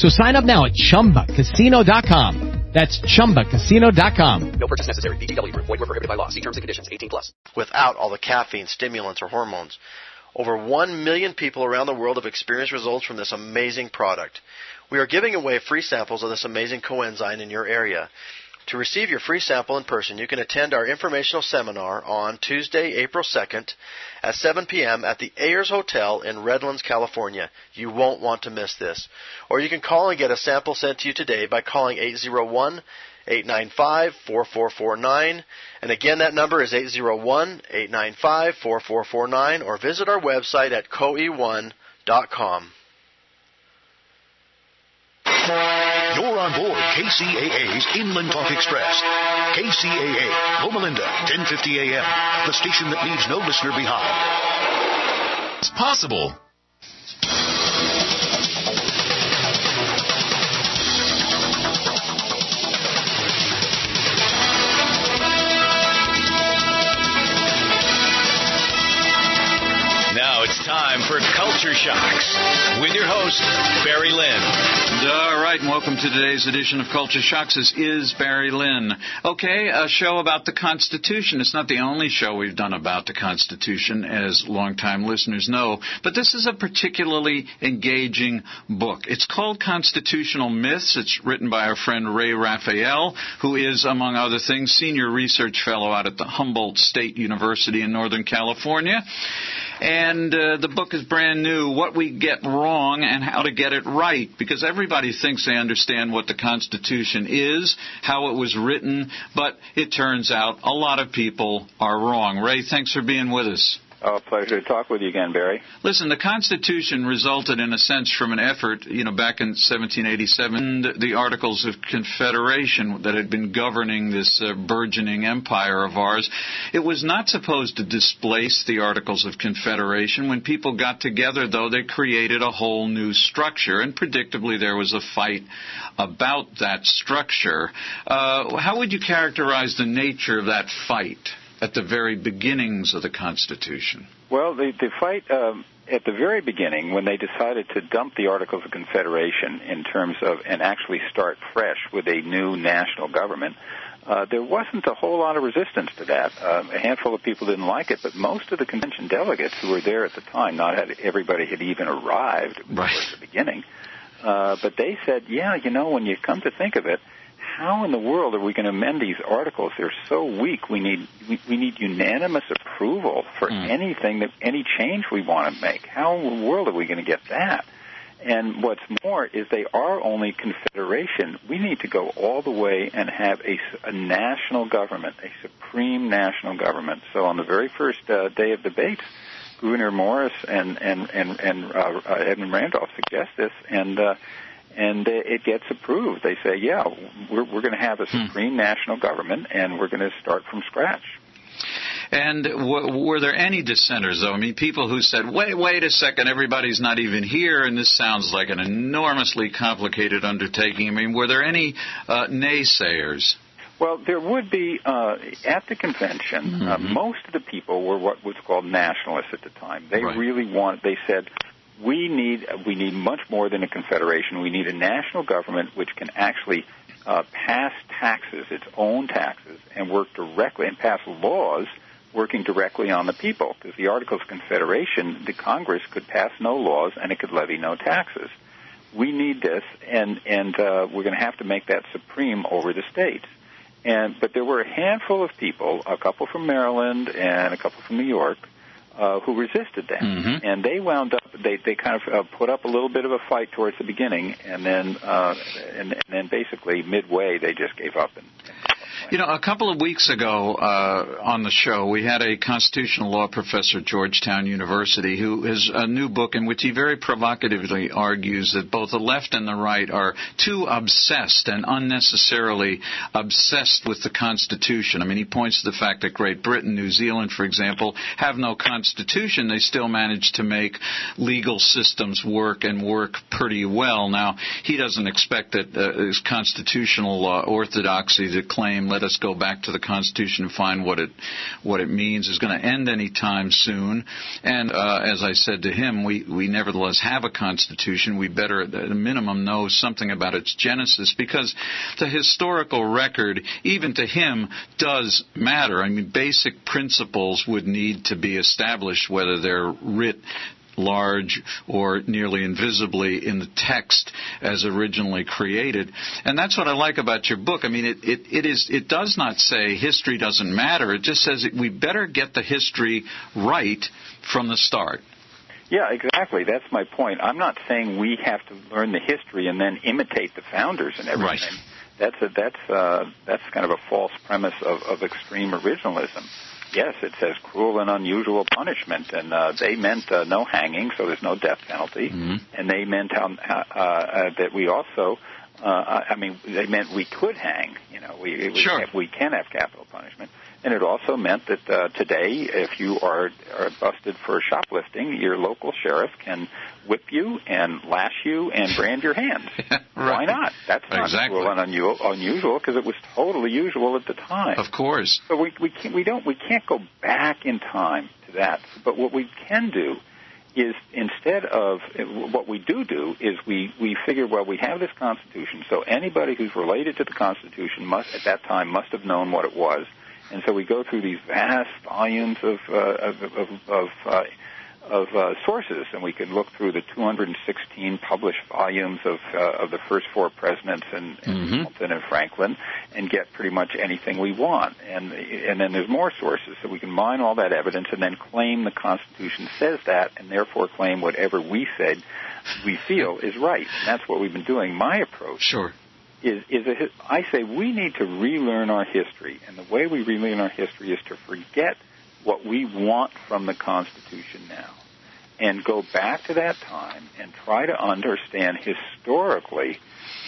So sign up now at ChumbaCasino.com. That's ChumbaCasino.com. No purchase necessary. VGW Group. Void were prohibited by law. See terms and conditions. 18 plus. Without all the caffeine, stimulants, or hormones. Over 1 million people around the world have experienced results from this amazing product. We are giving away free samples of this amazing coenzyme in your area. To receive your free sample in person, you can attend our informational seminar on Tuesday, April 2nd at 7 p.m. at the Ayres Hotel in Redlands, California. You won't want to miss this. Or you can call and get a sample sent to you today by calling 801 895 4449. And again, that number is 801 895 4449 or visit our website at coe1.com. You're on board KCAA's Inland Talk Express. KCAA, Loma Linda, 1050 AM. The station that leaves no listener behind. It's possible. Culture Shocks with your host, Barry Lynn. All right, and welcome to today's edition of Culture Shocks. This is Barry Lynn. Okay, a show about the Constitution. It's not the only show we've done about the Constitution, as longtime listeners know, but this is a particularly engaging book. It's called Constitutional Myths. It's written by our friend Ray Raphael, who is, among other things, senior research fellow out at the Humboldt State University in Northern California. And uh, the book is brand new, What We Get Wrong and How to Get It Right, because everybody thinks they understand what the Constitution is, how it was written, but it turns out a lot of people are wrong. Ray, thanks for being with us. Oh, pleasure to talk with you again, Barry. Listen, the Constitution resulted, in a sense, from an effort, you know, back in 1787, the Articles of Confederation that had been governing this uh, burgeoning empire of ours. It was not supposed to displace the Articles of Confederation. When people got together, though, they created a whole new structure, and predictably there was a fight about that structure. Uh, how would you characterize the nature of that fight? At the very beginnings of the Constitution? Well, the, the fight um, at the very beginning, when they decided to dump the Articles of Confederation in terms of and actually start fresh with a new national government, uh, there wasn't a whole lot of resistance to that. Uh, a handful of people didn't like it, but most of the convention delegates who were there at the time, not had everybody had even arrived right. at the beginning, uh, but they said, yeah, you know, when you come to think of it, how in the world are we going to amend these articles? They're so weak. We need we, we need unanimous approval for mm. anything that any change we want to make. How in the world are we going to get that? And what's more is they are only confederation. We need to go all the way and have a, a national government, a supreme national government. So on the very first uh, day of debates, Gouverneur Morris and and and, and uh, uh, Edmund Randolph suggest this, and uh, and it gets approved. They say, yeah, we're, we're going to have a hmm. supreme hmm. national government, and we're going to start from scratch. And w- were there any dissenters, though? I mean, people who said, wait, wait a second, everybody's not even here, and this sounds like an enormously complicated undertaking. I mean, were there any uh, naysayers? Well, there would be uh, at the convention. Uh, mm-hmm. Uh, most of the people were what was called nationalists at the time. They right. really wanted. They said we need we need much more than a confederation. We need a national government which can actually uh, pass taxes, its own taxes, and work directly and pass laws working directly on the people. Because the Articles of Confederation, the Congress could pass no laws and it could levy no taxes. We need this, and and uh, we're going to have to make that supreme over the states. And but there were a handful of people, a couple from Maryland and a couple from New York, uh, who resisted that, Mm-hmm. and they wound up. They they kind of uh, put up a little bit of a fight towards the beginning, and then uh, and, and then basically midway they just gave up and You know, a couple of weeks ago uh, on the show, we had a constitutional law professor at Georgetown University who has a new book in which he very provocatively argues that both the left and the right are too obsessed and unnecessarily obsessed with the Constitution. I mean, he points to the fact that Great Britain, New Zealand, for example, have no Constitution. They still manage to make legal systems work and work pretty well. Now, he doesn't expect that uh, his constitutional uh, orthodoxy to claim let us go back to the Constitution and find what it what it means is going to end any time soon. And uh, as I said to him, we we nevertheless have a Constitution. We better at a minimum know something about its genesis because the historical record, even to him, does matter. I mean, basic principles would need to be established, whether they're writ large or nearly invisibly in the text as originally created. And that's what I like about your book. I mean, it, it, it is it does not say history doesn't matter. It just says we better get the history right from the start. Yeah, exactly. That's my point. I'm not saying we have to learn the history and then imitate the founders and everything. Right. That's a, that's uh, that's kind of a false premise of, of extreme originalism. Yes, it says cruel and unusual punishment, and uh, they meant uh, no hanging, so there's no death penalty, Mm-hmm. and they meant um, uh, uh, that we also. Uh, I mean, they meant we could hang. You know, we we, Sure. we can have capital punishment, and it also meant that uh, today, if you are, are busted for shoplifting, your local sheriff can whip you and lash you and brand your hands. Why not? That's not Exactly. cruel and unusual unusual because it was totally usual at the time. Of course. So we we can't, we don't we can't go back in time to that. But what we can do is instead of what we do do is we we figure well we have this Constitution, so anybody who's related to the Constitution must at that time must have known what it was, and so we go through these vast volumes of uh, of of, of uh, of uh, sources, and we can look through the 216 published volumes of uh, of the first four presidents and, Mhm. Hamilton and Franklin, and get pretty much anything we want. And and then there's more sources, so we can mine all that evidence and then claim the Constitution says that, and therefore claim whatever we said we feel is right. And that's what we've been doing. My approach Sure. Is is a, I say we need to relearn our history, and the way we relearn our history is to forget what we want from the Constitution now, and go back to that time and try to understand historically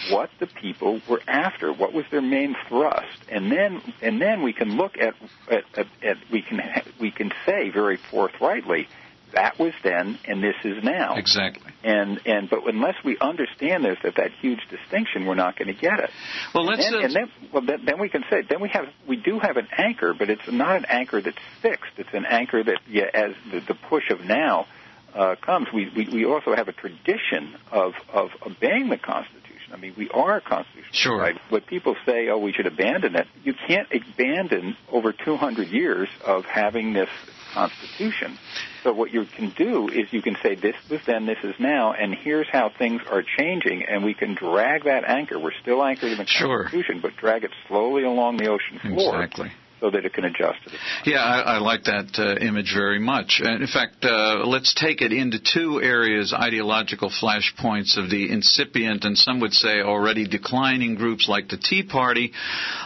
what the people were after, what was their main thrust, and then and then we can look at at, at, at we can we can say very forthrightly that was then and this is now. Exactly. And and but unless we understand there's that that huge distinction, we're not going to get it. Well, let's. And then, uh, and then well then, then we can say then we have we do have an anchor, but it's not an anchor that's fixed. It's an anchor that yeah, as the, the push of now uh, comes, we, we we also have a tradition of of obeying the Constitution. I mean, we are a constitutional Sure. right? When people say, "Oh, we should abandon it," you can't abandon over 200 years of having this Constitution. So what you can do is you can say, "This was then, this is now, and here's how things are changing," and we can drag that anchor. We're still anchored in the Sure. Constitution, but drag it slowly along the ocean floor Exactly. So that it can adjust to the Yeah, I, I like that uh, image very much. And in fact, uh, let's take it into two areas, ideological flashpoints of the incipient and some would say already declining groups like the Tea Party.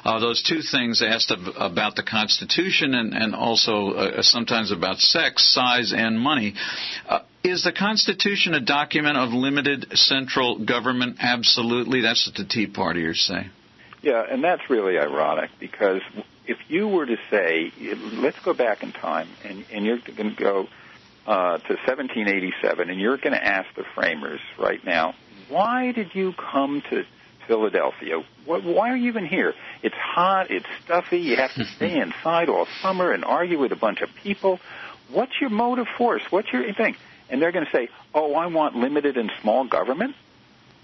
Uh, those two things asked of, about the Constitution and, and also uh, sometimes about sex, size, and money. Uh, is the Constitution a document of limited central government? Absolutely. That's what the Tea Partiers say. Yeah, and that's really ironic because if you were to say, let's go back in time, and, and you're going to go uh, to 1787, and you're going to ask the framers right now, why did you come to Philadelphia? What, why are you even here? It's hot, it's stuffy, you have to stay inside all summer and argue with a bunch of people. What's your motive force? What's your thing? And they're going to say, oh, I want limited and small government.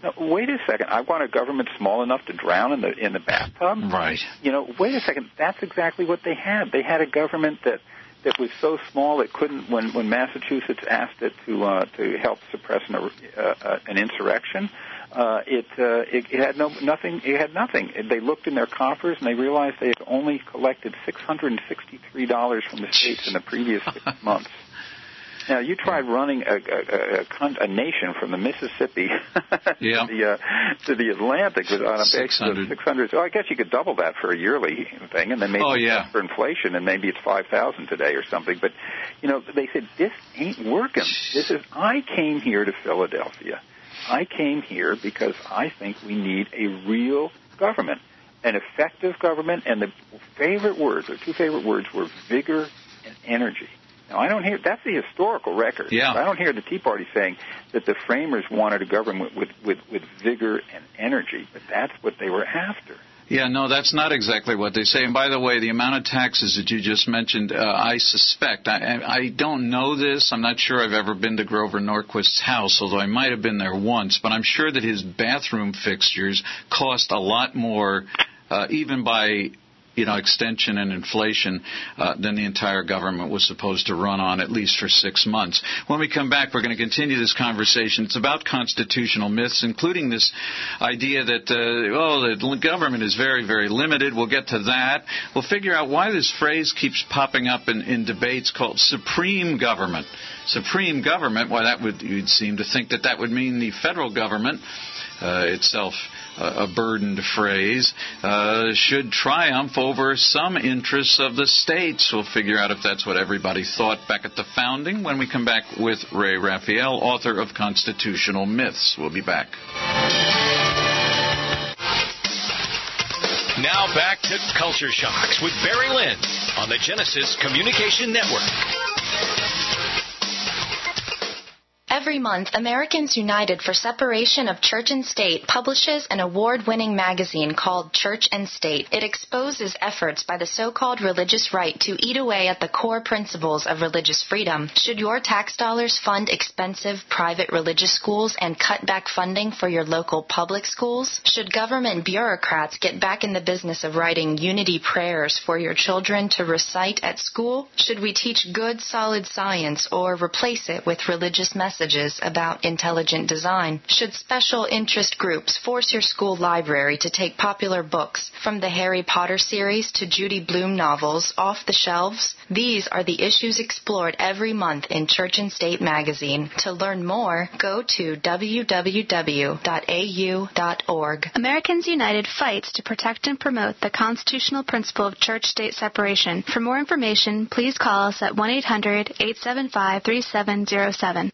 Now, wait a second. I want a government small enough to drown in the in the bathtub. Right. You know, wait a second. That's exactly what they had. They had a government that that was so small it couldn't. When when Massachusetts asked it to uh, to help suppress an uh, uh, an insurrection, uh, it, uh, it it had no nothing. It had nothing. They looked in their coffers and they realized they had only collected six hundred and sixty-three dollars from the states in the previous six months. Now you tried running a, a, a, a nation from the Mississippi yeah. to the uh, to the Atlantic on a basis of 600. So I guess you could double that for a yearly thing, and then maybe oh, yeah. for inflation, and maybe it's five thousand today or something. But you know, they said this ain't working. This is. I came here to Philadelphia. I came here because I think we need a real government, an effective government, and the favorite words, or two favorite words, were vigor and energy. Now, I don't hear that's the historical record. Yeah. I don't hear the Tea Party saying that the framers wanted a government with, with, with vigor and energy, but that's what they were after. Yeah, no, that's not exactly what they say. And by the way, the amount of taxes that you just mentioned, uh, I suspect, I, I don't know this. I'm not sure I've ever been to Grover Norquist's house, although I might have been there once. But I'm sure that his bathroom fixtures cost a lot more, uh, even by you know, extension and inflation uh, than the entire government was supposed to run on, at least for six months. When we come back, we're going to continue this conversation. It's about constitutional myths, including this idea that, uh, oh, the government is very, very limited. We'll get to that. We'll figure out why this phrase keeps popping up in, in debates called supreme government. Supreme government, why that would, you'd seem to think that that would mean the federal government uh, itself a burdened phrase, uh, should triumph over some interests of the states. We'll figure out if that's what everybody thought back at the founding when we come back with Ray Raphael, author of Constitutional Myths. We'll be back. Now back to Culture Shocks with Barry Lynn on the Genesis Communication Network. Every month, Americans United for Separation of Church and State publishes an award winning magazine called Church and State. It exposes efforts by the so called religious right to eat away at the core principles of religious freedom. Should your tax dollars fund expensive private religious schools and cut back funding for your local public schools? Should government bureaucrats get back in the business of writing unity prayers for your children to recite at school? Should we teach good, solid science or replace it with religious messages? Messages about intelligent design? Should special interest groups force your school library to take popular books from the Harry Potter series to Judy Blume novels off the shelves? These are the issues explored every month in Church and State magazine. To learn more, go to www.au.org. Americans United fights to protect and promote the constitutional principle of church state separation. For more information, please call us at 1 800 875 3707.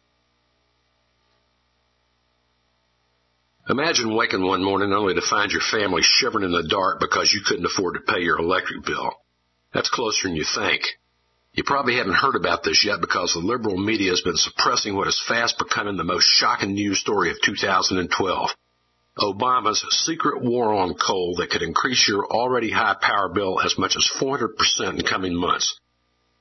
Imagine waking one morning only to find your family shivering in the dark because you couldn't afford to pay your electric bill. That's closer than you think. You probably haven't heard about this yet because the liberal media has been suppressing what is fast becoming the most shocking news story of 2012. Obama's secret war on coal that could increase your already high power bill as much as 400% in coming months.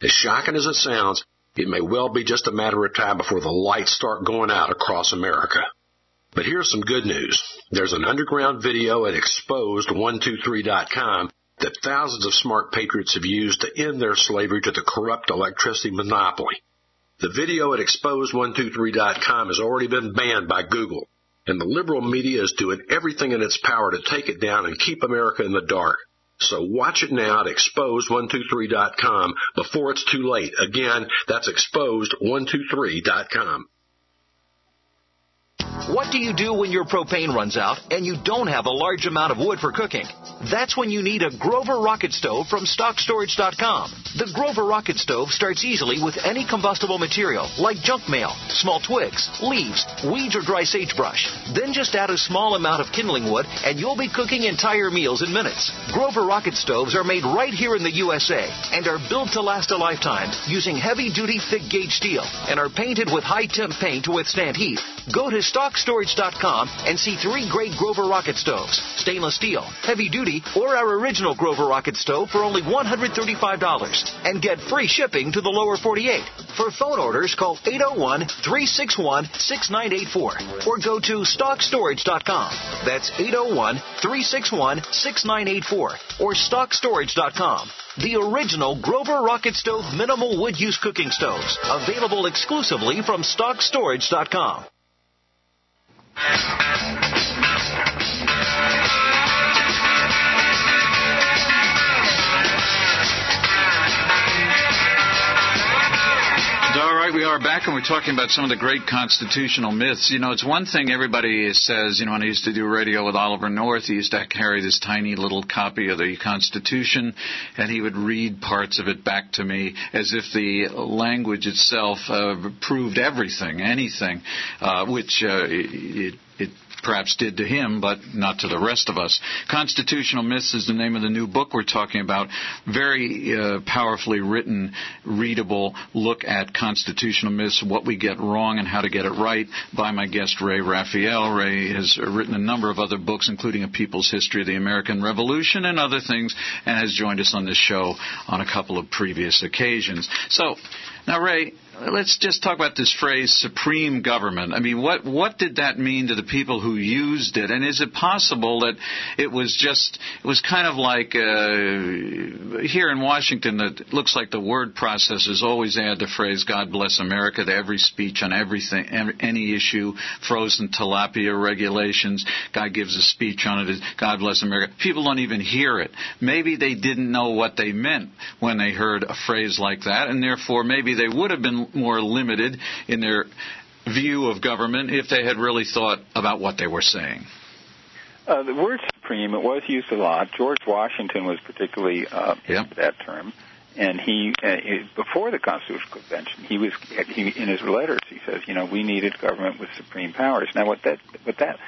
As shocking as it sounds, it may well be just a matter of time before the lights start going out across America. But here's some good news. There's an underground video at exposed123.com that thousands of smart patriots have used to end their slavery to the corrupt electricity monopoly. The video at exposed123.com has already been banned by Google, and the liberal media is doing everything in its power to take it down and keep America in the dark. So watch it now at exposed123.com before it's too late. Again, that's exposed123.com. What do you do when your propane runs out and you don't have a large amount of wood for cooking? That's when you need a Grover Rocket Stove from StockStorage.com. The Grover Rocket Stove starts easily with any combustible material like junk mail, small twigs, leaves, weeds, or dry sagebrush. Then just add a small amount of kindling wood and you'll be cooking entire meals in minutes. Grover Rocket Stoves are made right here in the USA and are built to last a lifetime using heavy duty thick gauge steel and are painted with high temp paint to withstand heat. Go to StockStorage.com and see three great Grover Rocket Stoves stainless steel, heavy duty, or our original Grover Rocket Stove for only $135 and get free shipping to the lower 48. For phone orders, call 801 361 6984 or go to StockStorage.com. That's 801 361 6984 or StockStorage.com. The original Grover Rocket Stove minimal wood use cooking stoves. Available exclusively from StockStorage.com. All right, we are back and we're talking about some of the great constitutional myths. You know, it's one thing everybody says, you know, when I used to do radio with Oliver North, he used to carry this tiny little copy of the Constitution and he would read parts of it back to me as if the language itself uh, proved everything, anything, uh, which uh, it, it perhaps did to him, but not to the rest of us. Constitutional Myths is the name of the new book we're talking about. Very uh, powerfully written, readable look at constitutional myths, what we get wrong and how to get it right by my guest Ray Raphael. Ray has written a number of other books, including A People's History of the American Revolution and other things, and has joined us on this show on a couple of previous occasions. So, now Ray, let's just talk about this phrase supreme government. I mean, what what did that mean to the people who used it? And is it possible that it was just it was kind of like uh, here in Washington that looks like the word processors always add the phrase "God bless America" to every speech on everything, any issue, frozen tilapia regulations. God gives a speech on it. God bless America. People don't even hear it. Maybe they didn't know what they meant when they heard a phrase like that, and therefore maybe they would have been more limited in their view of government if they had really thought about what they were saying. Uh, the word supreme, it was used a lot. George Washington was particularly uh, yep. that term. And he, uh, before the Constitutional Convention, he was he, in his letters. He says, you know, we needed government with supreme powers. Now, what that what that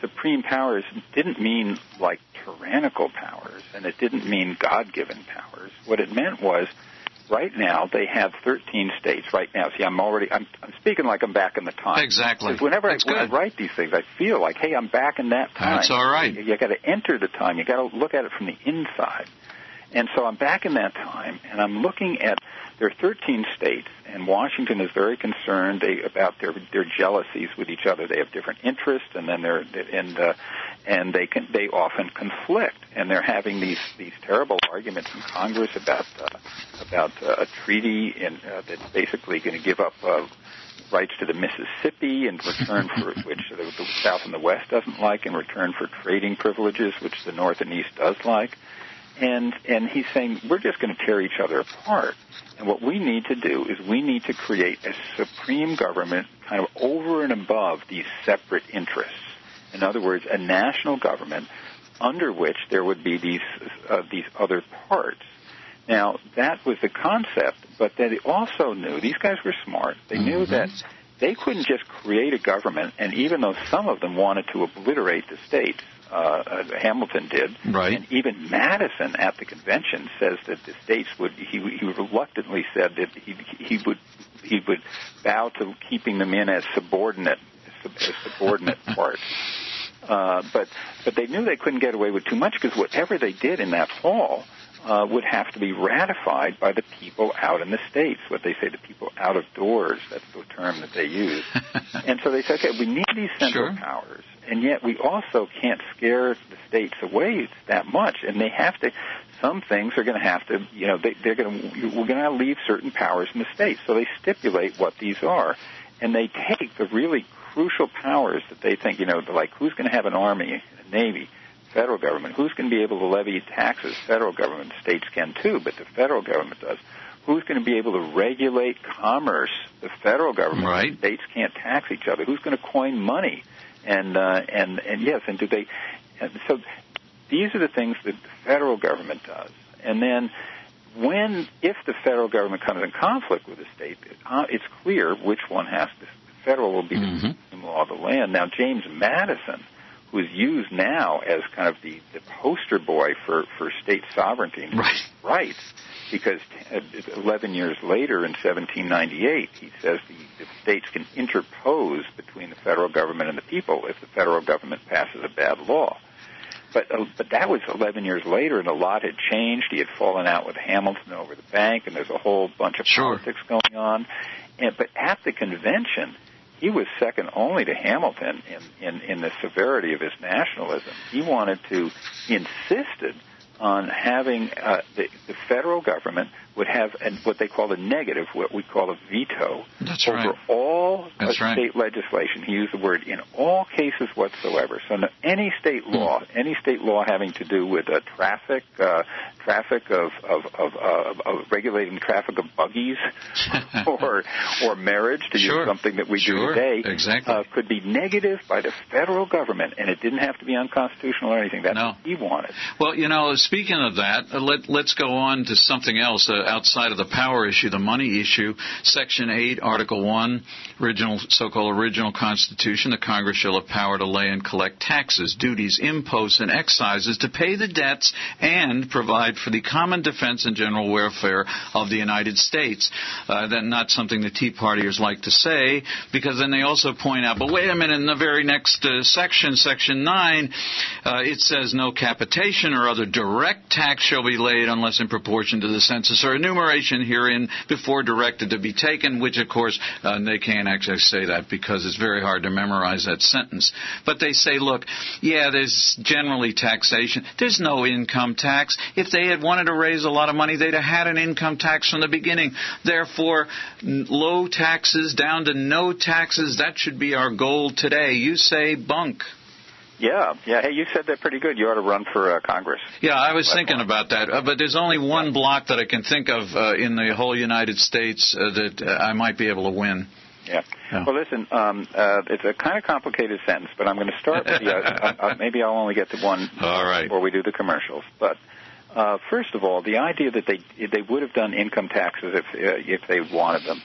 supreme powers didn't mean like tyrannical powers, and it didn't mean God-given powers. What it meant was right now they have 13 states right now. See, I'm already I'm, I'm speaking like I'm back in the time. Exactly. Because whenever That's I, when I write these things, I feel like, hey, I'm back in that time. That's all right. You, you got to enter the time. You got to look at it from the inside. And so I'm back in that time, and I'm looking at there are 13 states, and Washington is very concerned they, about their their jealousies with each other. They have different interests, and then they're and uh, and they can they often conflict, and they're having these these terrible arguments in Congress about uh, about uh, a treaty in, uh, that's basically going to give up. Uh, rights to the Mississippi in return for which the, the South and the West doesn't like, in return for trading privileges which the North and East does like and and he's saying we're just going to tear each other apart. And what we need to do is we need to create a supreme government kind of over and above these separate interests. In other words, a national government under which there would be these uh, these other parts. Now that was the concept, but they also knew these guys were smart. They knew Mm-hmm. that they couldn't just create a government, and even though some of them wanted to obliterate the states, uh, uh, Hamilton did, Right. and even Madison at the convention says that the states would he, he reluctantly said that he he would he would bow to keeping them in as subordinate as subordinate parts. Uh, but but they knew they couldn't get away with too much because whatever they did in that hall uh, would have to be ratified by the people out in the states. What they say, the people out of doors. That's the term that they use. and so they said, okay, we need these central Sure. powers, and yet we also can't scare the states away that much. And they have to. Some things are going to have to, you know, they, they're going to. We're going to leave certain powers in the states. So they stipulate what these are, and they take the really crucial powers that they think, you know, like who's going to have an army, a navy, federal government, who's going to be able to levy taxes, federal government, states can too, but the federal government does. Who's going to be able to regulate commerce? The federal government. Right. States can't tax each other. Who's going to coin money? And uh, and and yes, and do they? And so these are the things that the federal government does. And then when, if the federal government comes in conflict with the state, uh, it's clear which one has to. The federal will be Mm-hmm. the law of the land. Now, James Madison, who is used now as kind of the, the poster boy for, for state sovereignty and right. because uh, 11 years later in 1798, he says the, the states can interpose between the federal government and the people if the federal government passes a bad law. But uh, but that was 11 years later, and a lot had changed. He had fallen out with Hamilton over the bank, and there's a whole bunch of politics going on. And but at the convention, he was second only to Hamilton in, in, in the severity of his nationalism. He wanted to, he insisted on having uh, the, the federal government would have an, what they call a negative, what we call a veto That's over right. all That's uh, right. state legislation. He used the word in all cases whatsoever. So no, any state Hmm. law, any state law having to do with uh, traffic, uh, traffic of of, of, uh, of regulating traffic of buggies, or or marriage to Sure. use something that we Sure. do today, Exactly. uh, could be negative by the federal government, and it didn't have to be unconstitutional or anything. That's No. what he wanted. Well, you know, speaking of that, uh, let, let's go on to something else uh, outside of the power issue, the money issue. Section 8, Article 1, original, so-called original Constitution, the Congress shall have power to lay and collect taxes, duties, imposts, and excises to pay the debts and provide for the common defense and general welfare of the United States. Uh, that not something the Tea Partiers like to say, because then they also point out, but wait a minute, in the very next uh, section, section 9, uh, it says no capitation or other direct tax shall be laid unless in proportion to the census or enumeration herein before directed to be taken, which of course uh, they can't actually say that because it's very hard to memorize that sentence. But they say, look, yeah, there's generally taxation. There's no income tax. If they had wanted to raise a lot of money, they'd have had an income tax from the beginning. Therefore, low taxes down to no taxes, that should be our goal today. You say bunk. Yeah, yeah. Hey, you said that pretty good. You ought to run for uh, Congress. Yeah, I was thinking about that, uh, but there's only one block that I can think of uh, in the whole United States uh, that uh, I might be able to win. Yeah. Well, listen, um, uh, it's a kind of complicated sentence, but I'm going to start with the. Uh, uh, maybe I'll only get to one All right. before we do the commercials. But uh, first of all, the idea that they they would have done income taxes if uh, if they wanted them.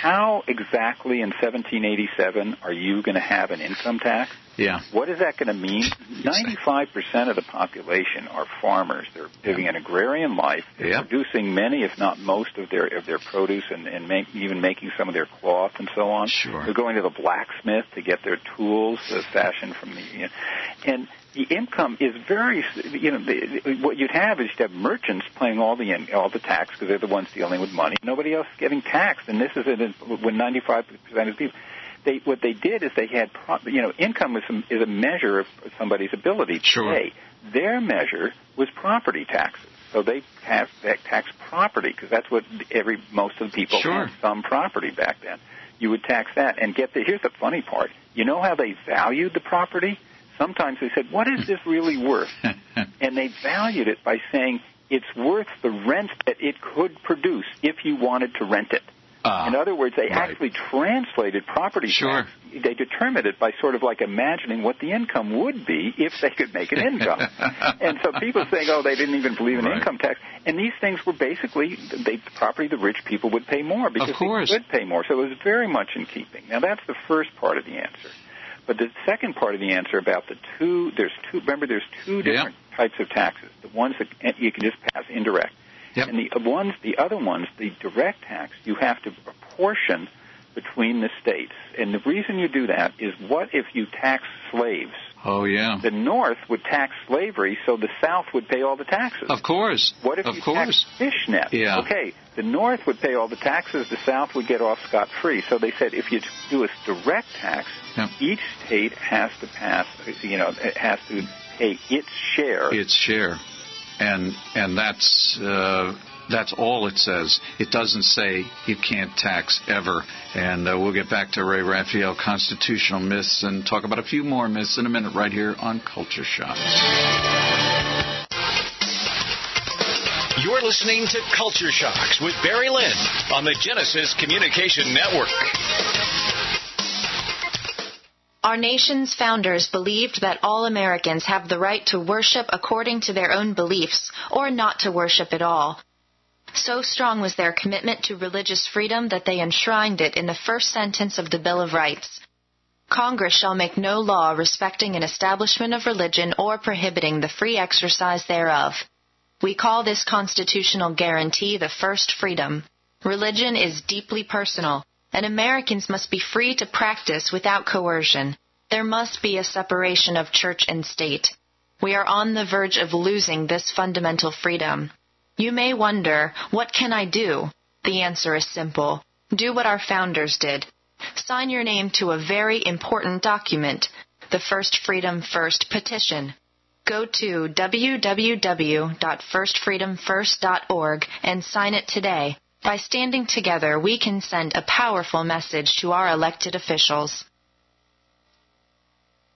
How exactly in 1787 are you going to have an income tax? Yeah. What is that going to mean? 95% of the population are farmers. They're living an agrarian life. They're Yeah. producing many, if not most, of their of their produce and, and make, even making some of their cloth and so on. Sure. They're going to the blacksmith to get their tools uh, fashioned from the. You know, and the income is very, you know, the, what you'd have is you'd have merchants paying all the in, all the tax because they're the ones dealing with money. Nobody else is getting taxed, and this is it when 95% of people they what they did is they had pro- you know income is a, is a measure of somebody's ability to Sure. pay. Their measure was property taxes. So they tax they tax property because that's what every most of the people Sure. had some property back then. You would tax that and get the here's the funny part. You know how they valued the property? Sometimes they said, "What is this really worth?" and they valued it by saying it's worth the rent that it could produce if you wanted to rent it. Ah, In other words, they actually translated property Sure. tax. They determined it by sort of like imagining what the income would be if they could make an income. and so people saying, "Oh, they didn't even believe in Right. income tax," and these things were basically they, the property the rich people would pay more because they could pay more. So it was very much in keeping. Now that's the first part of the answer. But the second part of the answer about the two, there's two. Remember, there's two Yeah. different types of taxes. The ones that you can just pass indirect, Yep. and the ones, the other ones, the direct tax, you have to apportion between the states. And the reason you do that is, what if you tax slaves? Oh yeah. The North would tax slavery, so the South would pay all the taxes. Of course. What if of you course. tax fishnet? Yeah. Okay, the North would pay all the taxes, the South would get off scot free. So they said if you do a direct tax, each state has to pass, you know, it has to pay its share. its share, and and that's uh, that's all it says. It doesn't say you can't tax ever. And uh, we'll get back to Ray Raphael, constitutional myths, and talk about a few more myths in a minute right here on Culture Shocks. You're listening to Culture Shocks with Barry Lynn on the Genesis Communication Network. Our nation's founders believed that all Americans have the right to worship according to their own beliefs, or not to worship at all. So strong was their commitment to religious freedom that they enshrined it in the first sentence of the Bill of Rights. Congress shall make no law respecting an establishment of religion or prohibiting the free exercise thereof. We call this constitutional guarantee the first freedom. Religion is deeply personal, and Americans must be free to practice without coercion. There must be a separation of church and state. We are on the verge of losing this fundamental freedom. You may wonder, what can I do? The answer is simple. Do what our founders did. Sign your name to a very important document, the First Freedom First petition. Go to www.firstfreedomfirst.org and sign it today. By standing together, we can send a powerful message to our elected officials.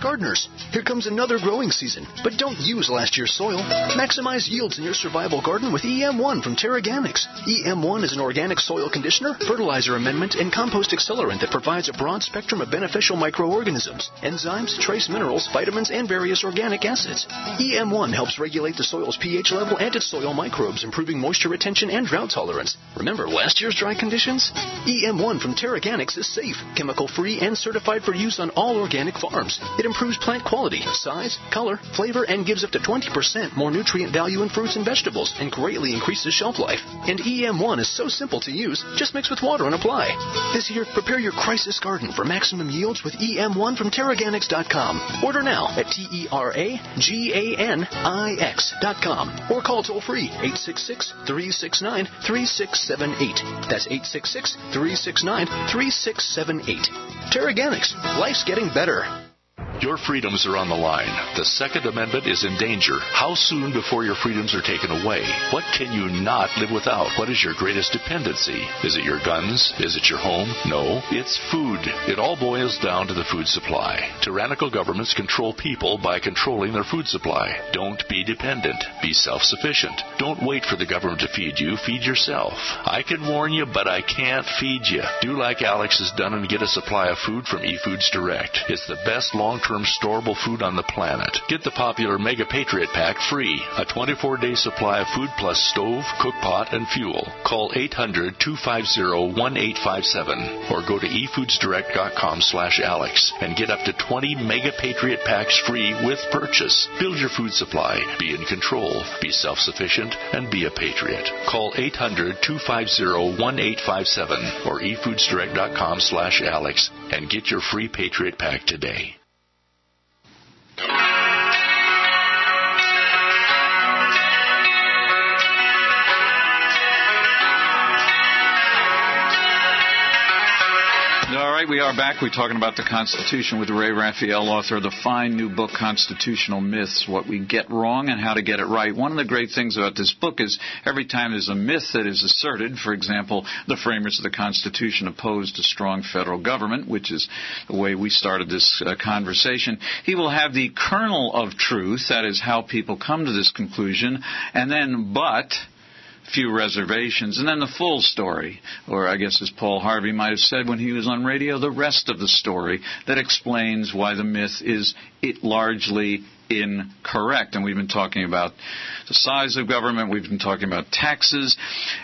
Gardeners, here comes another growing season, but don't use last year's soil. Maximize yields in your survival garden with EM1 from Teraganix. EM1 is an organic soil conditioner, fertilizer amendment, and compost accelerant that provides a broad spectrum of beneficial microorganisms, enzymes, trace minerals, vitamins, and various organic acids. EM1 helps regulate the soil's pH level and its soil microbes, improving moisture retention and drought tolerance. Remember last year's dry conditions? EM1 from Teraganix is safe, chemical free, and certified for use on all organic farms. It improves plant quality, size, color, flavor, and gives up to 20% more nutrient value in fruits and vegetables and greatly increases shelf life. And EM1 is so simple to use, just mix with water and apply. This year, prepare your crisis garden for maximum yields with EM1 from Teraganix.com. Order now at T-E-R-A-G-A-N-I-X.com or call toll free 866-369-3678. That's 866-369-3678. Teraganix. Life's getting better. Your freedoms are on the line. The Second Amendment is in danger. How soon before your freedoms are taken away? What can you not live without? What is your greatest dependency? Is it your guns? Is it your home? No, it's food. It all boils down to the food supply. Tyrannical governments control people by controlling their food supply. Don't be dependent. Be self-sufficient. Don't wait for the government to feed you. Feed yourself. I can warn you, but I can't feed you. Do like Alex has done and get a supply of food from eFoods Direct. It's the best long-term long-term storable food on the planet. Get the popular Mega Patriot Pack free. A 24-day supply of food plus stove, cook pot, and fuel. Call 800-250-1857 or go to efoodsdirect.com slash Alex and get up to 20 Mega Patriot Packs free with purchase. Build your food supply. Be in control. Be self-sufficient and be a patriot. Call 800-250-1857 or efoodsdirect.com slash Alex and get your free Patriot Pack today. Right, we are back. We're talking about the Constitution with Ray Raphael, author of the fine new book, Constitutional Myths What We Get Wrong and How to Get It Right. One of the great things about this book is every time there's a myth that is asserted, for example, the framers of the Constitution opposed a strong federal government, which is the way we started this uh, conversation, he will have the kernel of truth, that is how people come to this conclusion, and then, but, few reservations, and then the full story, or I guess as Paul Harvey might have said when he was on radio, the rest of the story that explains why the myth is it largely incorrect. And we've been talking about the size of government, we've been talking about taxes.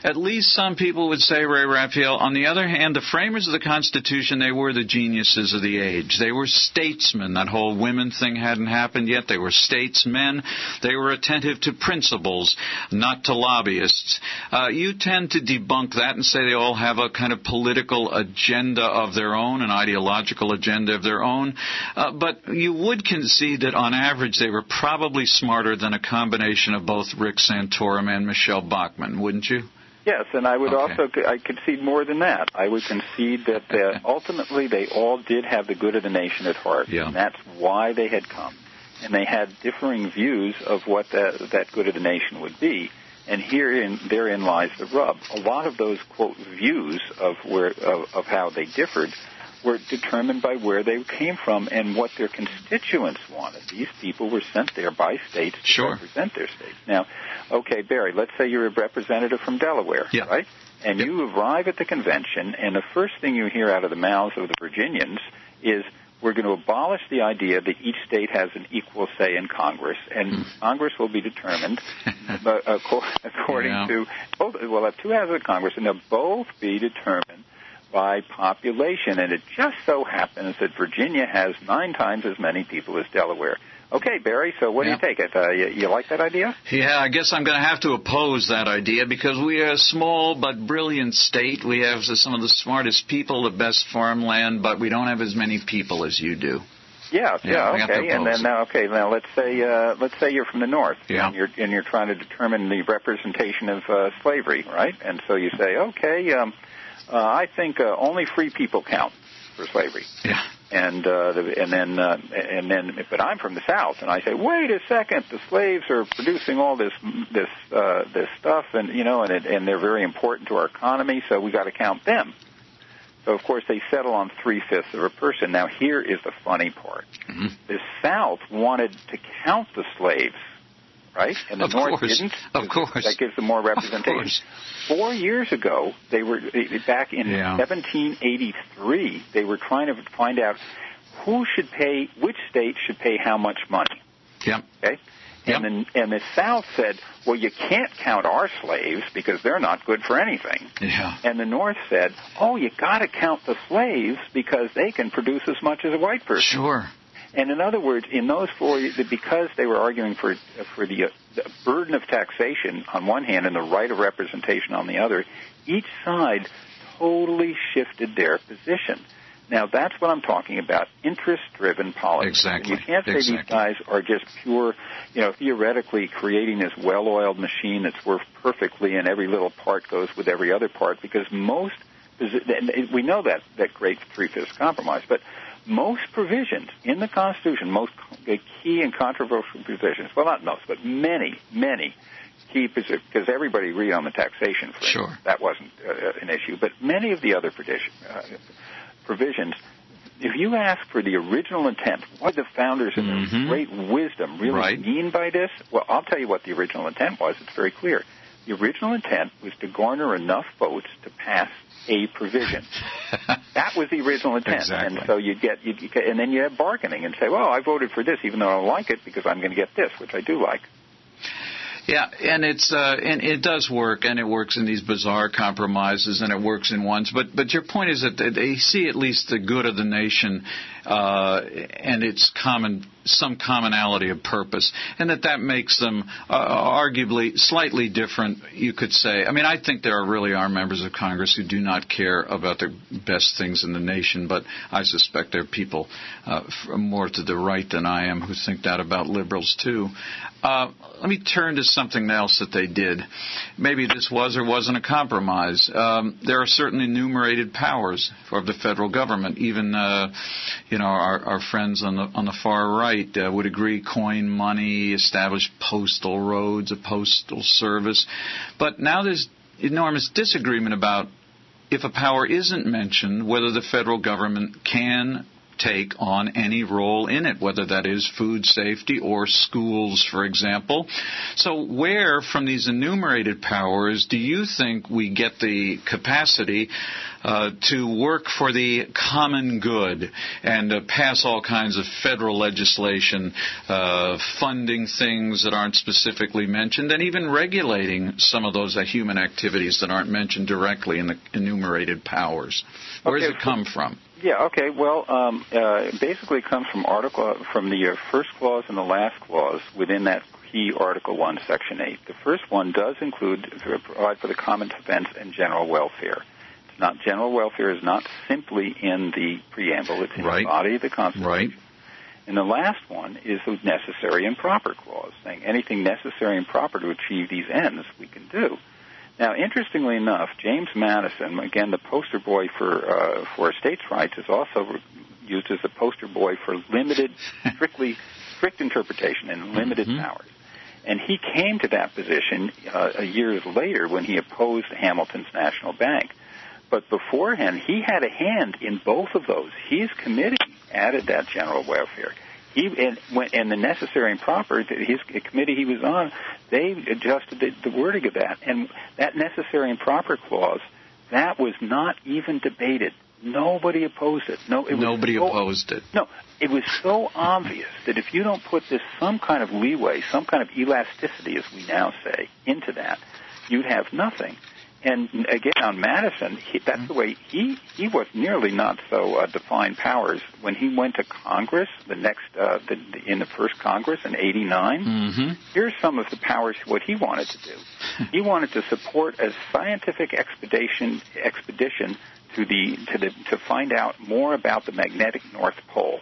At least some people would say, Ray Raphael, on the other hand, the framers of the Constitution, they were the geniuses of the age. They were statesmen. That whole women thing hadn't happened yet. They were statesmen. They were attentive to principles, not to lobbyists. Uh, you tend to debunk that and say they all have a kind of political agenda of their own, an ideological agenda of their own. Uh, but you would concede that on average they were probably smarter than a combination of both Rick Santorum and Michele Bachmann, wouldn't you? Yes, and I would Okay. also I concede more than that. I would concede that uh, ultimately they all did have the good of the nation at heart, Yeah. and that's why they had come. And they had differing views of what that that good of the nation would be. And herein therein lies the rub. A lot of those quote views of where of, of how they differed were determined by where they came from and what their constituents wanted. These people were sent there by states to Sure. represent their states. Now, okay, Barry, let's say you're a representative from Delaware, Yeah. right? And you arrive at the convention, and the first thing you hear out of the mouths of the Virginians is, we're going to abolish the idea that each state has an equal say in Congress, and Hmm. Congress will be determined according Yeah. to both. We'll have two houses of Congress, and they'll both be determined by population. And it just so happens that Virginia has nine times as many people as Delaware. Okay, Barry. So what Yeah. do you take it? Uh, you, you like that idea? Yeah, I guess I'm going to have to oppose that idea because we are a small but brilliant state. We have some of the smartest people, the best farmland, but we don't have as many people as you do. Yeah, Yeah, yeah, I got to okay. And then now, okay, now let's say uh, let's say you're from the north, Yeah. and you're and you're trying to determine the representation of uh, slavery, right? And so you say, okay, um, uh, I think uh, only free people count for slavery. Yeah. And uh, the, and then uh, and then, but I'm from the south, and I say, wait a second, the slaves are producing all this this uh, this stuff, and you know, and it, and they're very important to our economy, so we got to count them. So of course they settle on three fifths of a person. Now here is the funny part: Mm-hmm. the South wanted to count the slaves, right? And the Of North course. didn't. Of course. That gives them more representation. Four years ago, they were back in Yeah. 1783. They were trying to find out who should pay, which state should pay how much money. Yep. Okay. And then, and the South said, well, you can't count our slaves because they're not good for anything. Yeah. And the North said, oh, you got to count the slaves because they can produce as much as a white person. Sure. And in other words, in those four, because they were arguing for for the, uh, the burden of taxation on one hand and the right of representation on the other, each side totally shifted their position. Now that's what I'm talking about: interest-driven politics. Exactly. You can't say these guys are just pure, you know, theoretically creating this well-oiled machine that's worked perfectly, and every little part goes with every other part. Because most, we know that that great three-fifths compromise, but most provisions in the Constitution, most key and controversial provisions, well, not most, but many, many key positions, because everybody agreed on the taxation. For Sure. That wasn't uh, an issue, but many of the other provision, uh, provisions. If you ask for the original intent, what the founders in their great wisdom really Mm-hmm. Right. mean by this, well, I'll tell you what the original intent was. It's very clear. The original intent was to garner enough votes to pass a provision. that was the original intent. Exactly. And so you'd get, you, you get, and then you have bargaining and say, well, I voted for this even though I don't like it because I'm going to get this, which I do like. Yeah, and it's uh, and it does work, and it works in these bizarre compromises, and it works in ones. But but your point is that they see at least the good of the nation, uh, and its common some commonality of purpose, and that that makes them uh, arguably slightly different. You could say. I mean, I think there are really are members of Congress who do not care about the best things in the nation, but I suspect there are people uh, more to the right than I am who think that about liberals too. Uh, let me turn to something else that they did. Maybe this was or wasn't a compromise. Um, there are certain enumerated powers of the federal government. Even, uh, you know, our, our friends on the on the far right uh, would agree: coin money, establish postal roads, a postal service. But now there's enormous disagreement about if a power isn't mentioned, whether the federal government can take on any role in it, whether that is food safety or schools, for example. So, where from these enumerated powers do you think we get the capacity uh, to work for the common good and uh, pass all kinds of federal legislation, uh, funding things that aren't specifically mentioned, and even regulating some of those uh, human activities that aren't mentioned directly in the enumerated powers. Where Okay, does it come from? Yeah. Okay. Well, um, uh, basically, it comes from article from the uh, first clause and the last clause within that key Article One, Section Eight. The first one does include provide for the common defense and general welfare. It's not general welfare is not simply in the preamble; it's in Right. the body of the Constitution. Right. And the last one is the necessary and proper clause, saying anything necessary and proper to achieve these ends we can do. Now, interestingly enough, James Madison, again the poster boy for uh, for states' rights, is also used as the poster boy for limited, strictly strict interpretation and limited powers. And he came to that position uh, years later when he opposed Hamilton's National Bank. But beforehand, he had a hand in both of those. His committee added that general welfare. He and, and the necessary and proper, his committee he was on, they adjusted the, the wording of that. And that necessary and proper clause, that was not even debated. Nobody opposed it. No, it was Nobody so- opposed it. no, it was so obvious that if you don't put this some kind of leeway, some kind of elasticity, as we now say, into that, you'd have nothing. And again, on Madison, he, that's the way he he was nearly not so uh, defined powers when he went to Congress. The next uh, the, the, in the first Congress in '89. Mm-hmm. Here's some of the powers what he wanted to do. he wanted to support a scientific expedition expedition to the to the to find out more about the magnetic North Pole.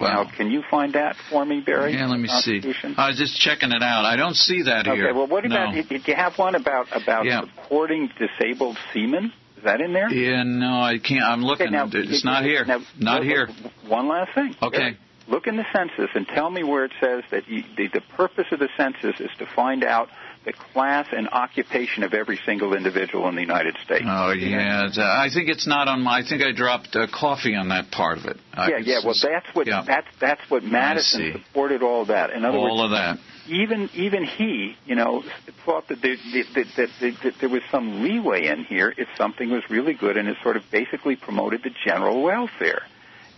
Now, can you find that for me, Barry? Yeah, let me see. I was just checking it out. I don't see that Okay. here. Well, what about no. did you have one about about Yeah. supporting disabled seamen? Is that in there? Yeah, no, I can't. I'm looking. Okay, now, it's not here. now, not look- here. One last thing. Okay. Look in the census and tell me where it says that you, the, the purpose of the census is to find out the class and occupation of every single individual in the United States. Oh yeah, I think it's not on my. I think I dropped uh, coffee on that part of it. I- yeah, yeah. Well, that's what yeah. that's that's what Madison supported all of that. In other all words, of that. even even he, you know, thought that there, that, that, that, that there was some leeway in here if something was really good, and it sort of basically promoted the general welfare.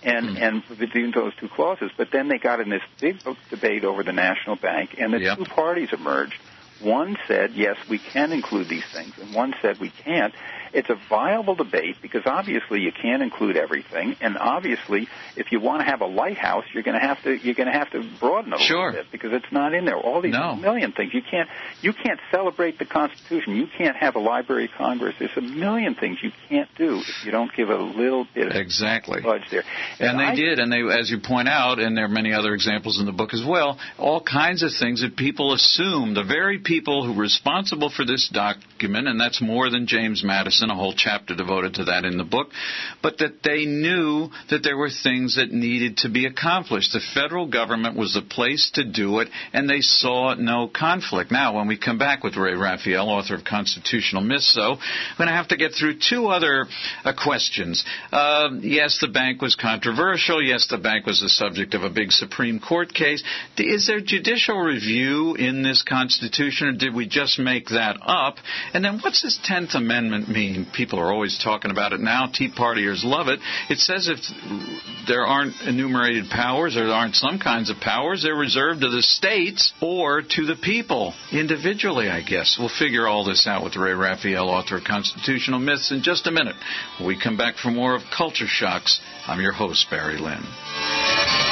And and between those two clauses, but then they got in this big debate over the national bank, and the Yep. two parties emerged. One said yes, we can include these things, and one said we can't. It's a viable debate because obviously you can't include everything, and obviously if you want to have a lighthouse, you're going to have to you're going to have to broaden it a Sure. little bit because it's not in there. All these No. million things you can't you can't celebrate the Constitution. You can't have a Library of Congress. There's a million things you can't do if you don't give a little bit of Exactly. fudge there. And they I- did, and they, as you point out, and there are many other examples in the book as well, all kinds of things that people assume, the very people who were responsible for this document, and that's more than James Madison, a whole chapter devoted to that in the book, but that they knew that there were things that needed to be accomplished. The federal government was the place to do it, and they saw no conflict. Now, when we come back with Ray Raphael, author of Constitutional Myths, though, I'm going to have to get through two other uh, questions. Uh, yes, the bank was controversial. Yes, the bank was the subject of a big Supreme Court case. Is there judicial review in this Constitution, or did we just make that up? And then what's this Tenth Amendment mean? People are always talking about it now. Tea Partiers love it. It says if there aren't enumerated powers, or there aren't some kinds of powers, they're reserved to the states or to the people individually, I guess. We'll figure all this out with Ray Raphael, author of Constitutional Myths, in just a minute. When we come back for more of Culture Shocks, I'm your host, Barry Lynn.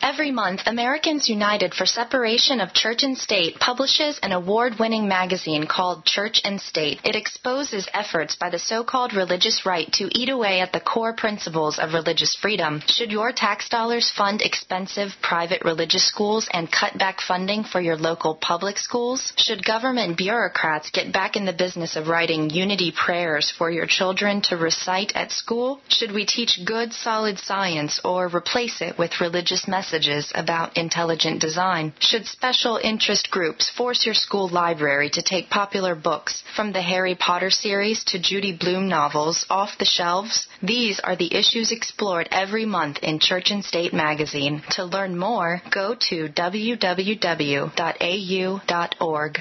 Every month, Americans United for Separation of Church and State publishes an award winning magazine called Church and State. It exposes efforts by the so called religious right to eat away at the core principles of religious freedom. Should your tax dollars fund expensive private religious schools and cut back funding for your local public schools? Should government bureaucrats get back in the business of writing unity prayers for your children to recite at school? Should we teach good, solid science or replace it with religious messages? Messages about intelligent design? Should special interest groups force your school library to take popular books from the Harry Potter series to Judy Blume novels off the shelves? These are the issues explored every month in Church and State magazine. To learn more, go to www.au.org.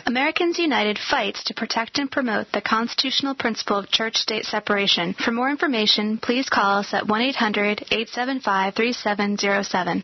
Americans United fights to protect and promote the constitutional principle of church state separation. For more information, please call us at 1 800 875 3707.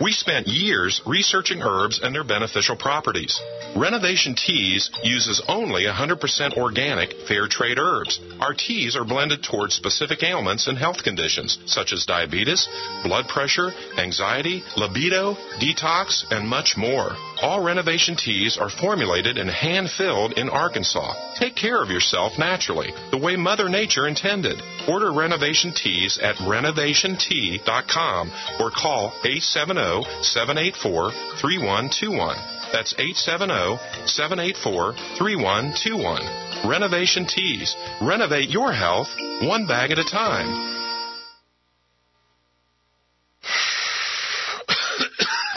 We spent years researching herbs and their beneficial properties. Renovation Teas uses only 100% organic, fair trade herbs. Our teas are blended towards specific ailments and health conditions, such as diabetes, blood pressure, anxiety, libido, detox, and much more. All renovation teas are formulated and hand filled in Arkansas. Take care of yourself naturally, the way Mother Nature intended. Order renovation teas at renovationtea.com or call 870 784 3121. That's 870 784 3121. Renovation Teas. Renovate your health one bag at a time.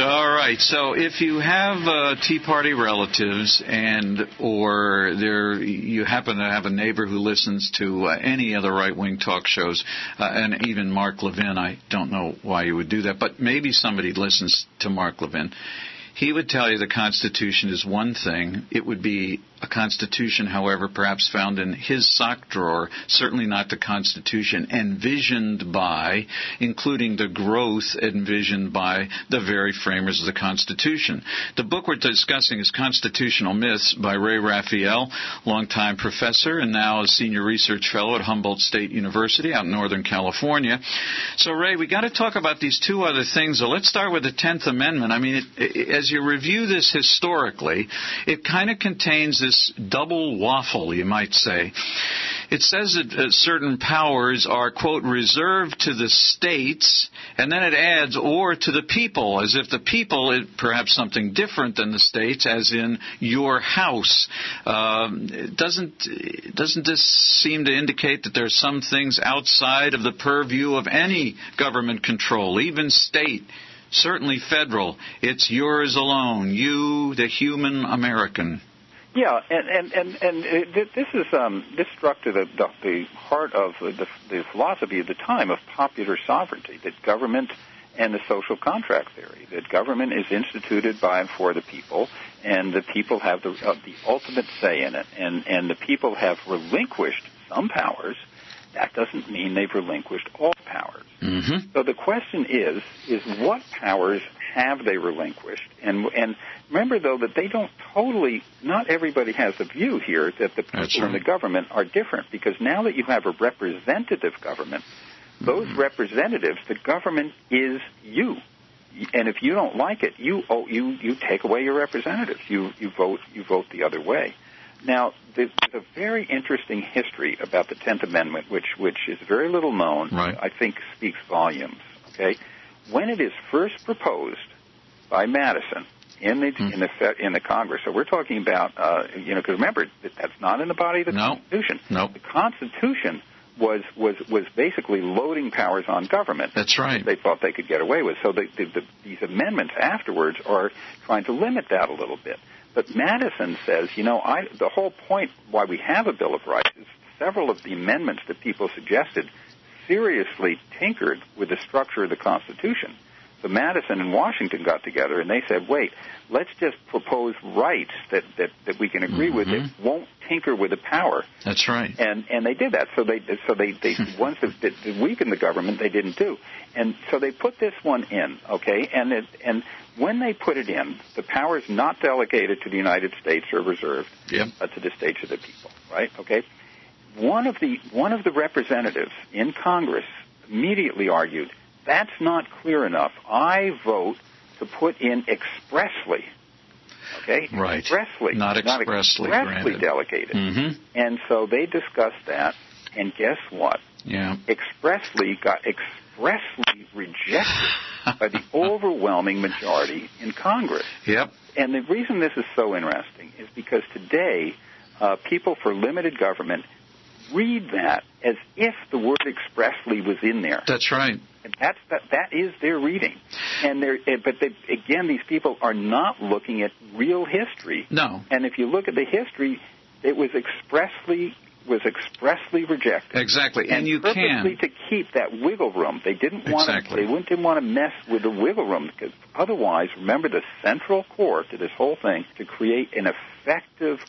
All right. So if you have uh, Tea Party relatives and or there you happen to have a neighbor who listens to uh, any other right-wing talk shows uh, and even Mark Levin, I don't know why you would do that, but maybe somebody listens to Mark Levin. He would tell you the Constitution is one thing. It would be a constitution, however, perhaps found in his sock drawer, certainly not the constitution envisioned by, including the growth envisioned by the very framers of the Constitution. The book we're discussing is Constitutional Myths by Ray Raphael, longtime professor and now a senior research fellow at Humboldt State University out in Northern California. So, Ray, we got to talk about these two other things. So let's start with the Tenth Amendment. I mean, it, it, as you review this historically, it kind of contains this double waffle, you might say. It says that uh, certain powers are, quote, reserved to the states, and then it adds, or to the people, as if the people, is perhaps something different than the states, as in your house. Um, doesn't, doesn't this seem to indicate that there are some things outside of the purview of any government control, even state? certainly federal. It's yours alone, you, the human American. Yeah, and and and and it, this is um, this struck to the the, the heart of the, the philosophy of the time of popular sovereignty that government and the social contract theory that government is instituted by and for the people, and the people have the uh, the ultimate say in it, and and the people have relinquished some powers. That doesn't mean they've relinquished all powers. Mm-hmm. So the question is, is what powers have they relinquished? And and remember though that they don't totally. Not everybody has a view here that the people That's in the government are different because now that you have a representative government, those Mm-hmm. representatives, the government is you. And if you don't like it, you oh, you you take away your representatives. You you vote you vote the other way. Now, there's a very interesting history about the Tenth Amendment, which which is very little known. Right. I think speaks volumes. Okay, when it is first proposed by Madison in the Hmm. in the in the Congress, so we're talking about uh, you know because remember that's not in the body of the No. Constitution. Nope. The Constitution was was was basically loading powers on government. That's right. They thought they could get away with. So the, the, the, these amendments afterwards are trying to limit that a little bit. But Madison says, you know, I, the whole point why we have a Bill of Rights is several of the amendments that people suggested seriously tinkered with the structure of the Constitution. So Madison and Washington got together and they said, wait, let's just propose rights that, that, that we can agree with that won't tinker with the power. That's right. And and they did that. So they so they they that that weakened the government they didn't do. And so they put this one in, okay? And it, and when they put it in, the powers not delegated to the United States are reserved Yep. uh, to the states of the people, right? Okay. One of the one of the representatives in Congress immediately argued that's not clear enough. I vote to put in expressly. Okay, Right. expressly, Not expressly granted. delegated. Mm-hmm. And so they discussed that, and guess what? Yeah. Expressly got expressly rejected by the overwhelming majority in Congress. Yep. And the reason this is so interesting is because today, uh, people for limited government read that as if the word expressly was in there. That's right. And that's that, that is their reading. And they're, eh, but they, again, these people are not looking at real history. No. And if you look at the history, it was expressly was expressly rejected. Exactly. And you purposely can. to keep that wiggle room. They didn't want Exactly. to. They wouldn't didn't want to mess with the wiggle room because otherwise, remember the central core to this whole thing to create an effective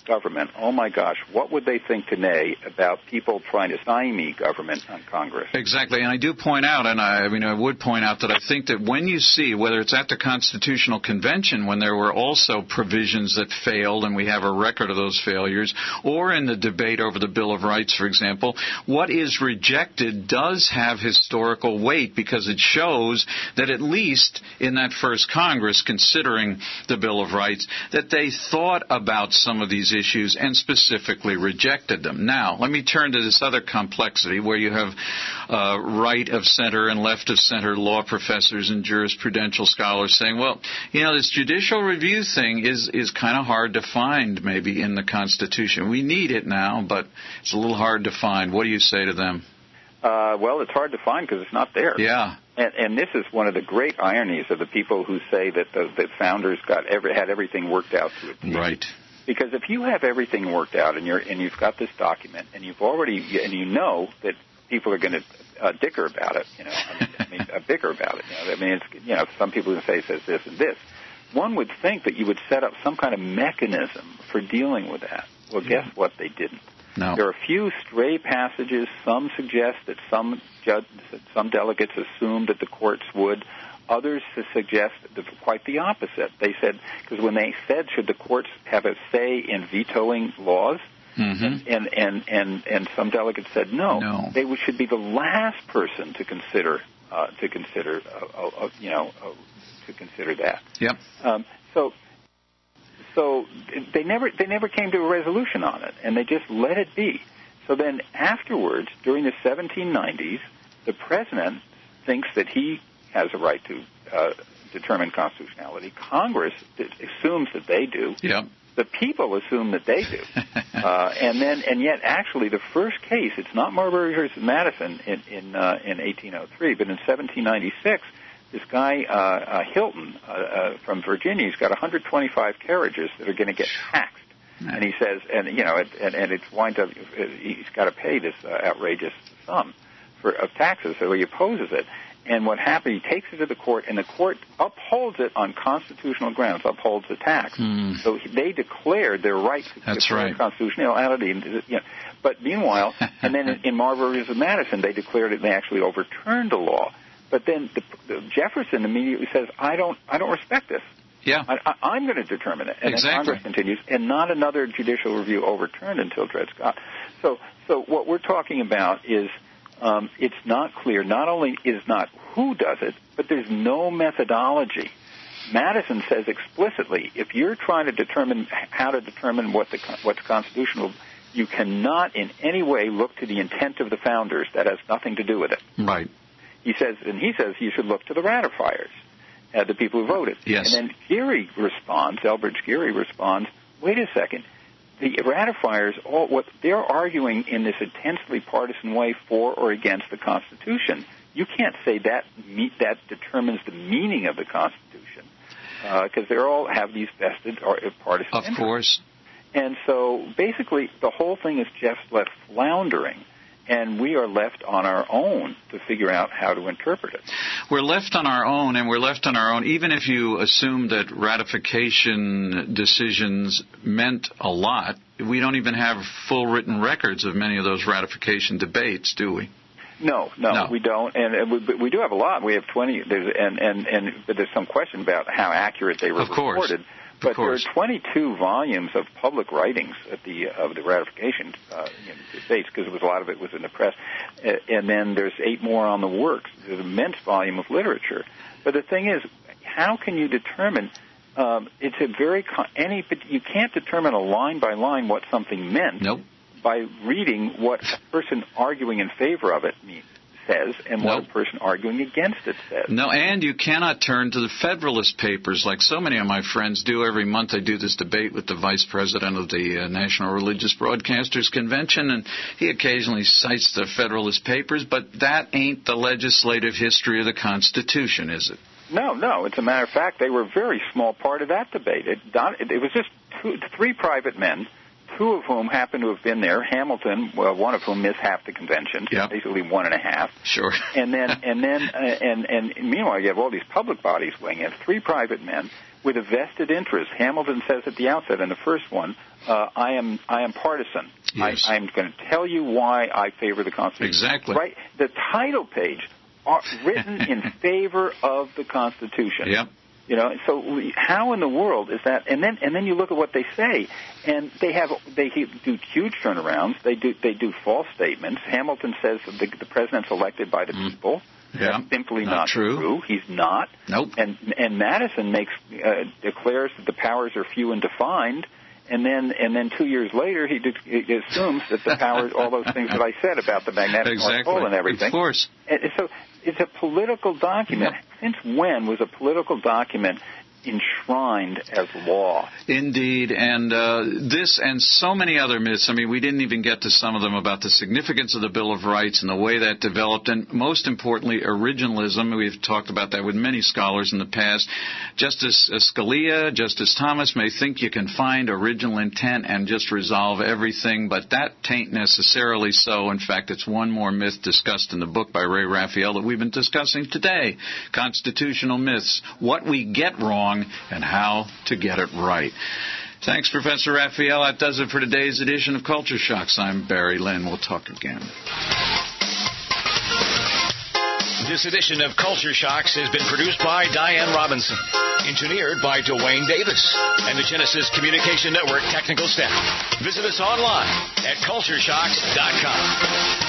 government. Oh my gosh, what would they think today about people trying to stymie government on Congress? Exactly, and I do point out, and I, I mean, I would point out that I think that when you see, whether it's at the Constitutional Convention, when there were also provisions that failed, and we have a record of those failures, or in the debate over the Bill of Rights, for example, what is rejected does have historical weight because it shows that at least in that first Congress, considering the Bill of Rights, that they thought about some of these issues and specifically rejected them. Now, let me turn to this other complexity where you have uh, right of center and left of center law professors and jurisprudential scholars saying, well, you know, this judicial review thing is, is kind of hard to find maybe in the Constitution. We need it now, but it's a little hard to find. What do you say to them? Uh, well, it's hard to find because it's not there. Yeah. And, and this is one of the great ironies of the people who say that the, the founders got every, had everything worked out to a T. Right. Because if you have everything worked out and you're and you've got this document and you've already and you know that people are going to uh, dicker about it, you know, I mean, I mean uh, bicker about it. You know, I mean, it's you know, some people can say says this and this. One would think that you would set up some kind of mechanism for dealing with that. Well, guess what? They didn't. No. There are a few stray passages. Some suggest that some judge, that some delegates assumed that the courts would. Others suggest the, quite the opposite. They said because when they said should the courts have a say in vetoing laws, Mm-hmm. and and and and some delegates said no. No. They should be the last person to consider uh, to consider, uh, uh, uh, you know, uh, to consider that. Yep. Um, so, so they never they never came to a resolution on it, and they just let it be. So then afterwards, during the 1790s, the president thinks that he has a right to uh, determine constitutionality. Congress assumes that they do. Yep. The people assume that they do. uh, and then, and yet, actually, the first case, it's not Marbury versus Madison in in, uh, in 1803, but in 1796, this guy uh, uh, Hylton uh, uh, from Virginia, he's got 125 carriages that are going to get taxed. And he says, and you know, it, and, and it's winds up, he's got to pay this uh, outrageous sum for of taxes, so he opposes it. And what happened? He takes it to the court, and the court upholds it on constitutional grounds, upholds the tax. Mm. So they declared their right to That's right. constitutionality. You know, but meanwhile, and then in, Marbury v. Madison, they declared it. They actually overturned the law. But then the, the Jefferson immediately says, "I don't, I don't respect this. Yeah. I, I, I'm going to determine it." And Exactly. then Congress continues, and not another judicial review overturned until Dred Scott. So, so what we're talking about is um, it's not clear. Not only is not who does it, but there's no methodology. Madison says explicitly, if you're trying to determine how to determine what the what's constitutional, you cannot in any way look to the intent of the founders. That has nothing to do with it. Right. He says, and he says you should look to the ratifiers, uh, the people who voted. Yes. And then Gerry responds, Elbridge Gerry responds, wait a second. The ratifiers, all what they're arguing in this intensely partisan way for or against the Constitution. You can't say that me, that determines the meaning of the Constitution because they all have these vested or uh, partisan. Of interests. course. And so basically, the whole thing is just left floundering, and we are left on our own to figure out how to interpret it. We're left on our own, and we're left on our own, even if you assume that ratification decisions meant a lot. We don't even have full written records of many of those ratification debates, do we? No, no, No. we don't, and, and we, but we do have a lot. We have twenty. There's and and and but there's some question about how accurate they were Of course. reported. But there are 22 volumes of public writings at the of the ratification uh, you know, debates because a lot of it was in the press, Uh, and then there's eight more on the works. There's an immense volume of literature. But the thing is, how can you determine? Um, it's a very con- any, but you can't determine a line by line what something meant Nope. by reading what a person arguing in favor of it means, says and what Nope. a person arguing against it says. No, and you cannot turn to the Federalist Papers like so many of my friends do. Every month I do this debate with the Vice President of the uh, National Religious Broadcasters Convention, and he occasionally cites the Federalist Papers, but that ain't the legislative history of the Constitution, is it? No, no. It's a matter of fact, they were a very small part of that debate. It, it, it was just two, three private men, two of whom happen to have been there. Hamilton, well, one of whom missed half the convention, Yep. basically one and a half. Sure. And then, and then, uh, and and meanwhile, you have all these public bodies weighing in. Three private men with a vested interest. Hamilton says at the outset in the first one, uh, "I am, I am partisan. Yes. I, I'm going to tell you why I favor the Constitution." Exactly. Right. The title page are written in favor of the Constitution. Yep. You know, so how in the world is that? And then and then you look at what they say, and they have they do huge turnarounds. They do they do false statements. Hamilton says the, the president's elected by the people. Mm. Yeah. That's simply Not not, true. He's not. Nope. And and Madison makes uh, declares that the powers are few and defined. And then, and then two years later, he, de- he assumes that the powers, all those things that I said about the magnetic North Pole and everything. Of course. And so it's a political document. Since when was a political document enshrined as law? Indeed, and uh, this and so many other myths. I mean, we didn't even get to some of them about the significance of the Bill of Rights and the way that developed, and most importantly, originalism. We've talked about that with many scholars in the past. Justice Scalia, Justice Thomas may think you can find original intent and just resolve everything, but that tain't necessarily so. In fact, it's one more myth discussed in the book by Ray Raphael that we've been discussing today. Constitutional myths. What we get wrong and how to get it right. Thanks, Professor Raphael. That does it for today's edition of Culture Shocks. I'm Barry Lynn. We'll talk again. This edition of Culture Shocks has been produced by Diane Robinson, engineered by Dwayne Davis, and the Genesis Communication Network technical staff. Visit us online at cultureshocks.com.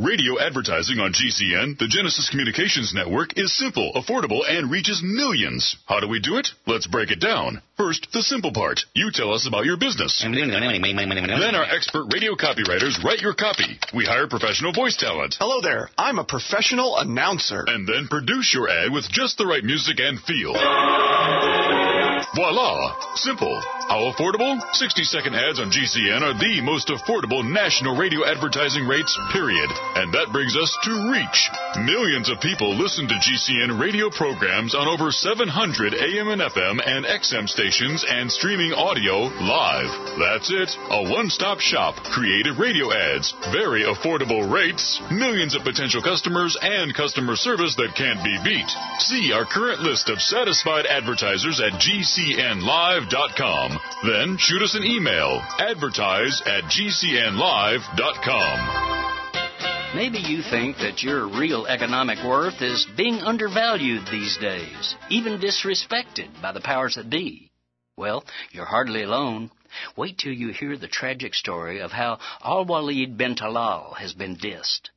Radio advertising on GCN, the Genesis Communications Network, is simple, affordable, and reaches millions. How do we do it? Let's break it down. First, the simple part. You tell us about your business. then our expert radio copywriters write your copy. We hire professional voice talent. Hello there. I'm a professional announcer. And then produce your ad with just the right music and feel. Voila! Simple. How affordable? 60 second ads on GCN are the most affordable national radio advertising rates, period. And that brings us to reach. Millions of people listen to GCN radio programs on over 700 AM and FM and XM stations and streaming audio live. That's it. A one stop shop. Creative radio ads. Very affordable rates. Millions of potential customers and customer service that can't be beat. See our current list of satisfied advertisers at GCNlive.com. Then shoot us an email. Advertise at GCNlive.com. Maybe you think that your real economic worth is being undervalued these days, even disrespected by the powers that be. Well, you're hardly alone. Wait till you hear the tragic story of how Al Walid bin Talal has been dissed.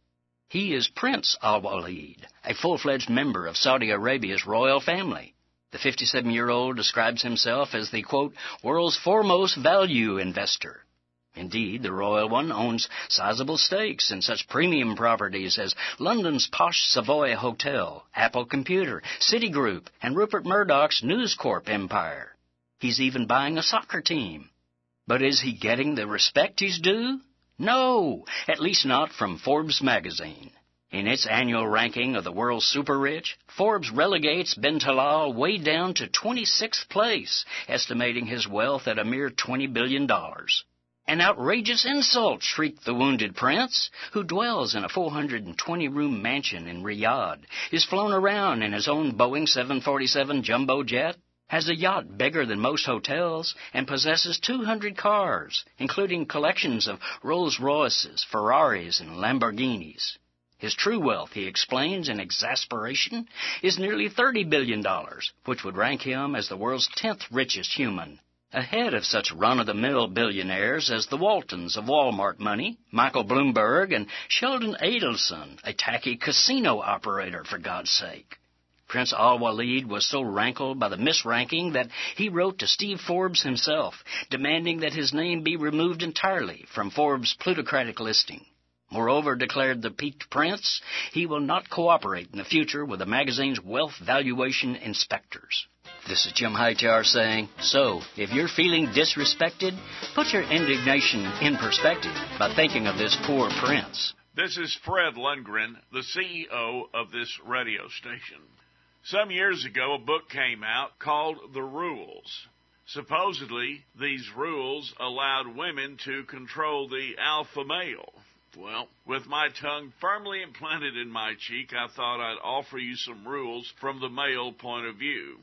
He is Prince Al Walid, a full fledged member of Saudi Arabia's royal family. The 57 year old describes himself as the, quote, world's foremost value investor. Indeed, the royal one owns sizable stakes in such premium properties as London's posh Savoy Hotel, Apple Computer, Citigroup, and Rupert Murdoch's News Corp empire. He's even buying a soccer team. But is he getting the respect he's due? No, at least not from Forbes magazine. In its annual ranking of the world's super rich, Forbes relegates bin Talal way down to 26th place, estimating his wealth at a mere $20 billion. An outrageous insult, shrieked the wounded prince, who dwells in a 420 room mansion in Riyadh, is flown around in his own Boeing 747 jumbo jet, has a yacht bigger than most hotels, and possesses 200 cars, including collections of Rolls Royces, Ferraris, and Lamborghinis. His true wealth, he explains in exasperation, is nearly $30 billion, which would rank him as the world's 10th richest human, ahead of such run-of-the-mill billionaires as the Waltons of Walmart money, Michael Bloomberg, and Sheldon Adelson, a tacky casino operator, for God's sake. Prince Al Walid was so rankled by the misranking that he wrote to Steve Forbes himself, demanding that his name be removed entirely from Forbes' plutocratic listing. Moreover, declared the piqued prince, he will not cooperate in the future with the magazine's wealth valuation inspectors. This is Jim Hightower saying, so, if you're feeling disrespected, put your indignation in perspective by thinking of this poor prince. This is Fred Lundgren, the CEO of this radio station. Some years ago, a book came out called The Rules. Supposedly, these rules allowed women to control the alpha male. Well, with my tongue firmly implanted in my cheek, I thought I'd offer you some rules from the male point of view.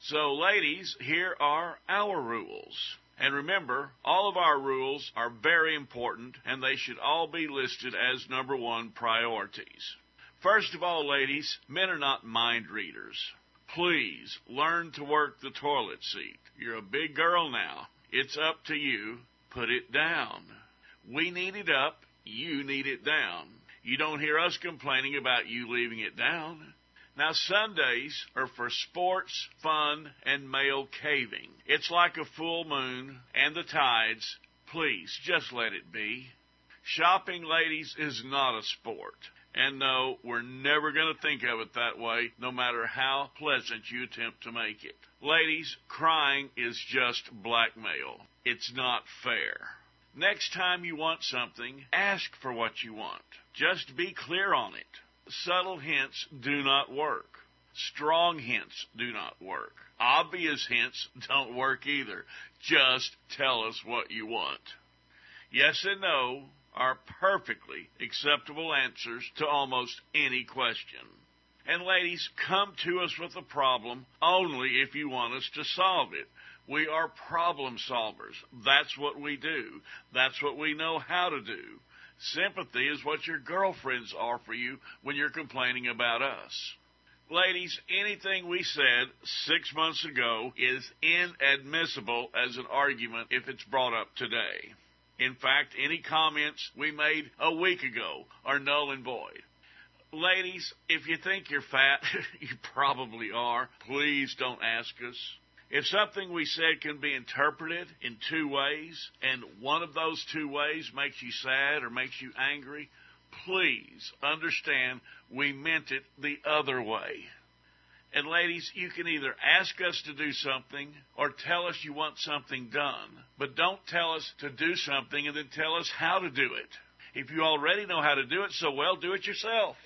So, ladies, here are our rules. And remember, all of our rules are very important and they should all be listed as number one priorities. First of all, ladies, men are not mind readers. Please learn to work the toilet seat. You're a big girl now. It's up to you. Put it down. We need it up you need it down. You don't hear us complaining about you leaving it down. Now, Sundays are for sports, fun, and male caving. It's like a full moon and the tides. Please, just let it be. Shopping, ladies, is not a sport. And no, we're never going to think of it that way, no matter how pleasant you attempt to make it. Ladies, crying is just blackmail. It's not fair. Next time you want something, ask for what you want. Just be clear on it. Subtle hints do not work. Strong hints do not work. Obvious hints don't work either. Just tell us what you want. Yes and no are perfectly acceptable answers to almost any question. And ladies, come to us with a problem only if you want us to solve it. We are problem solvers. That's what we do. That's what we know how to do. Sympathy is what your girlfriends are for you when you're complaining about us. Ladies, anything we said six months ago is inadmissible as an argument if it's brought up today. In fact, any comments we made a week ago are null and void. Ladies, if you think you're fat, you probably are. Please don't ask us. If something we said can be interpreted in two ways, and one of those two ways makes you sad or makes you angry, please understand we meant it the other way. And ladies, you can either ask us to do something or tell us you want something done. But don't tell us to do something and then tell us how to do it. If you already know how to do it so well, do it yourself.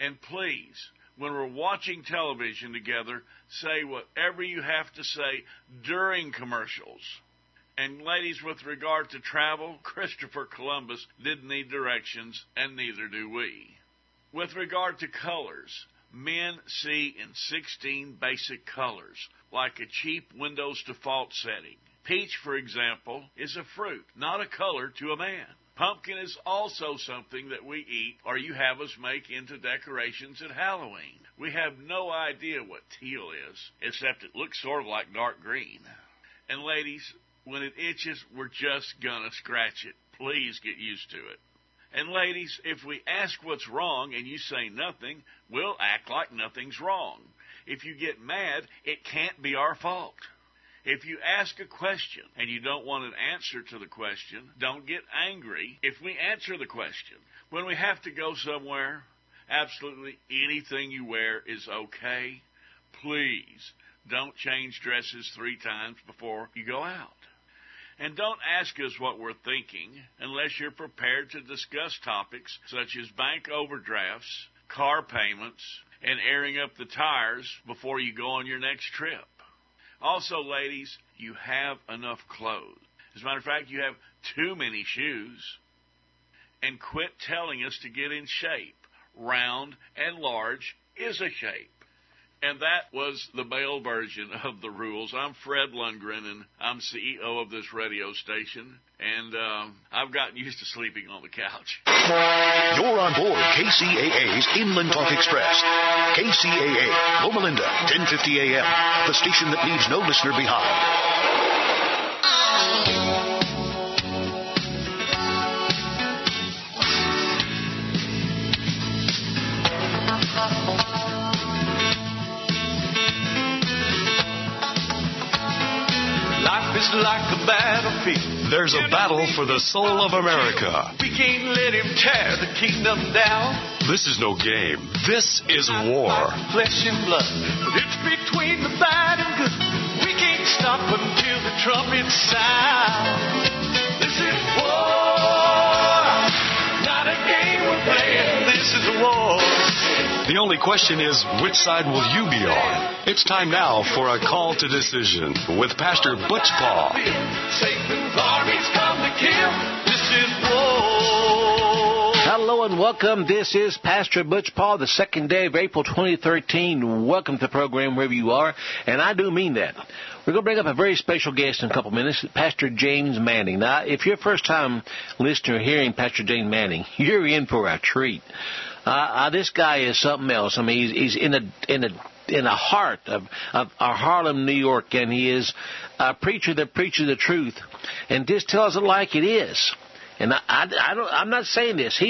And please, when we're watching television together, say whatever you have to say during commercials. And ladies, with regard to travel, Christopher Columbus didn't need directions, and neither do we. With regard to colors, men see in 16 basic colors, like a cheap Windows default setting. Peach, for example, is a fruit, not a color to a man. Pumpkin is also something that we eat or you have us make into decorations at Halloween. We have no idea what teal is, except it looks sort of like dark green. And ladies, when it itches, we're just gonna scratch it. Please get used to it. And ladies, if we ask what's wrong and you say nothing, we'll act like nothing's wrong. If you get mad, it can't be our fault. If you ask a question and you don't want an answer to the question, don't get angry if we answer the question. When we have to go somewhere, absolutely anything you wear is okay. Please don't change dresses three times before you go out. And don't ask us what we're thinking unless you're prepared to discuss topics such as bank overdrafts, car payments, and airing up the tires before you go on your next trip. Also, ladies, you have enough clothes. As a matter of fact, you have too many shoes. And quit telling us to get in shape. Round and large is a shape. And that was the male version of the rules. I'm Fred Lundgren, and I'm CEO of this radio station. And um, I've gotten used to sleeping on the couch. You're on board KCAA's Inland Talk Express. KCAA, Loma Linda, 1050 AM, the station that leaves no listener behind. There's a battle for the soul of America. We can't let him tear the kingdom down. This is no game. This is war. Flesh and blood. It's between the bad and good. We can't stop until the trumpet sound. This is war. Not a game we're playing. This is war. The only question is, which side will you be on? It's time now for a call to decision with Pastor Butch Paul. Hello and welcome. This is Pastor Butch Paul, the second day of April 2013. Welcome to the program wherever you are, and I do mean that. We're going to bring up a very special guest in a couple minutes, Pastor James Manning. Now, if you're a first time listener hearing Pastor James Manning, you're in for a treat. Uh, uh, this guy is something else. I mean, he's, he's in a in a in the heart of, of our Harlem, New York, and he is a preacher that preaches the truth and just tells it like it is. And I, I, I don't, I'm not saying this. He